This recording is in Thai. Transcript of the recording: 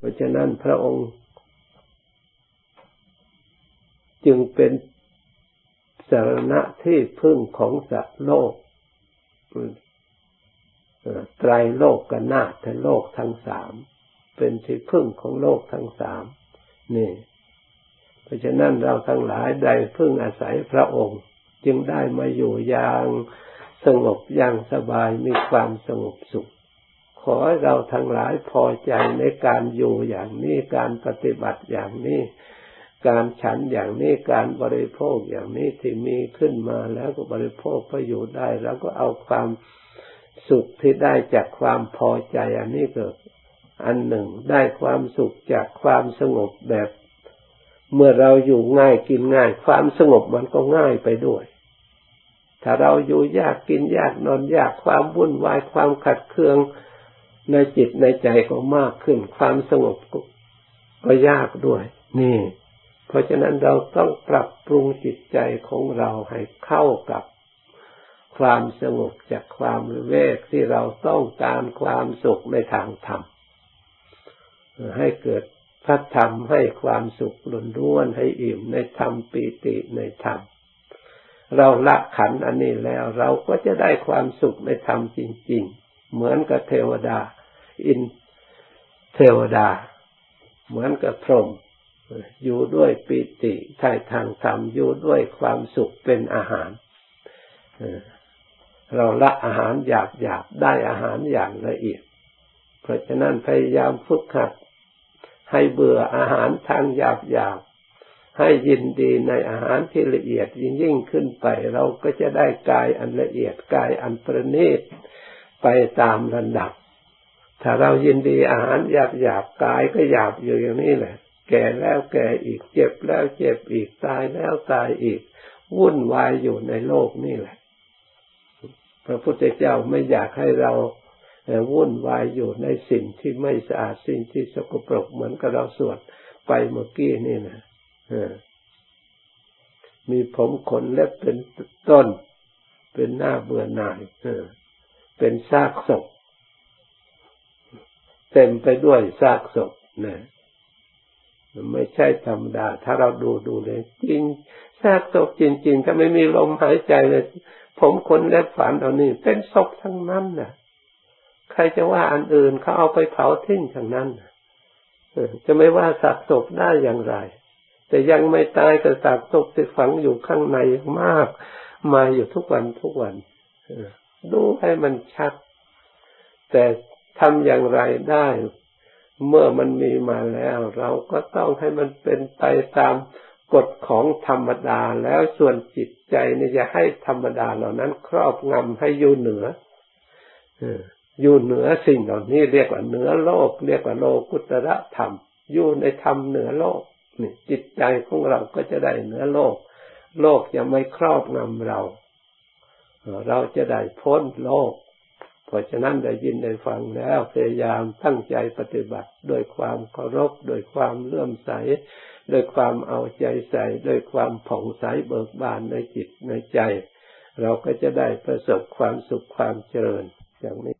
เพราะฉะนั้นพระองค์ จึงเป็นสารณะที่พึ่งของสัตว์โลกไตรโลกกนาถโลกทั้งสามเป็นที่พึ่งของโลกทั้งสามนี่ เพราะฉะนั้นเราทั้งหลายได้พึ่งอาศัยพระองค์ จึงได้มาอยู่อย่างสงบอย่างสบายมีความสงบสุข ขอให้เราทั้งหลายพอใจในการอยู่อย่างนี้การปฏิบัติอย่างนี้ การฉันอย่างนี้การบริโภคอย่างนี้ที่มีขึ้นมาแล้วก็บริโภคก็อยู่ได้ แล้วก็เอาความสุขที่ได้จากความพอใจอันนี้เกิดอันหนึ่งได้ความสุขจากความสงบแบบ เมื่อเราอยู่ง่ายกินง่าย ความสงบมันก็ง่ายไปด้วย ถ้าเราอยู่ยากกินยากนอนยากความวุ่นวายความขัดเคือง ในจิตในใจก็มากขึ้น ความสงบก็ยากด้วย นี่ เพราะฉะนั้นเราต้องปรับปรุงจิตใจของเราให้เข้ากับความสงบจากความเวกที่เราต้องการความสุขในทางธรรมให้เกิดพระธรรมให้ความสุขล้นล้วนให้อิ่มในธรรมปีติในธรรมเราละขันอันนี้แล้ว เราก็จะได้ความสุขในธรรมจริง ๆ เหมือนกับเทวดา อินเทวดา เหมือนกับพรหมอยู่ด้วยปิติทายทางธรรมอยู่ด้วยความสุขเป็นอาหาร เราละอาหารหยาบหยาบได้อาหารอย่างละเอียด เพราะฉะนั้นพยายามฝึกหัด ให้เบื่ออาหารทางหยาบหยาบให้ยินดีในอาหารที่ละเอียดยิ่งยิ่งขึ้นไป เราก็จะได้กายอันละเอียดกายอันประณีตไปตามระดับ ถ้าเรายินดีอาหารหยาบหยาบกายก็หยาบอยู่อย่างนี้แหละ แก่แล้วแก่อีกเจ็บแล้วเจ็บอีกตายแล้วตายอีก วุ่นวายอยู่ในโลกนี่แหละ พระพุทธเจ้าไม่อยากให้เราวุ่นวายอยู่ในสิ่งที่ไม่สะอาดสิ่งที่สกปรกเหมือนกับเราสวดไปเมื่อกี้นี่นะมีผมขนเล็บเป็นต้น เป็นหน้าเบื่อหน่ายเป็นซากศพ เต็มไปด้วยซากศพนะไม่ใช่ธรรมดา ถ้าเราดูดูเลย จริงซากศพจริงๆถ้าไม่มีลมหายใจเลยผมคนและฝันเอานี่เป็นศพทั้งนั้นนะใครจะว่าอันอื่นเขาเอาไปเผาทิ้งทั้งนั้นจะไม่ว่าสัตว์ศพได้อย่างไร แต่ยังไม่ตายแต่สัตว์ศพที่ฝังอยู่ข้างในมาก มาอยู่ทุกวันทุกวันดูให้มันชัด แต่ ทำอย่างไรได้ เมื่อมันมีมาแล้ว เราก็ต้องให้มันเป็นไปตามกฎของธรรมดาแล้วส่วนจิตใจเนี่ยจะให้ธรรมดาเหล่านั้น ครอบงำให้อยู่เหนืออยู่เหนือสิ่งเหล่านี้เรียกว่าเหนือโลก เรียกว่าโลกุตระธรรม อยู่ในธรรมเหนือโลกนี่จิตใจของเราก็จะได้เหนือโลก โลกจะไม่ครอบงำเรา เราจะได้พ้นโลก เพราะฉะนั้นได้ยินได้ฟังแล้วพยายามตั้งใจปฏิบัติด้วยความเคารพด้วยความเลื่อมใสด้วยความเอาใจใส่ด้วยความผ่องใสเบิกบานในจิตในใจ เราก็จะได้ประสบความสุขความเจริญอย่างนี้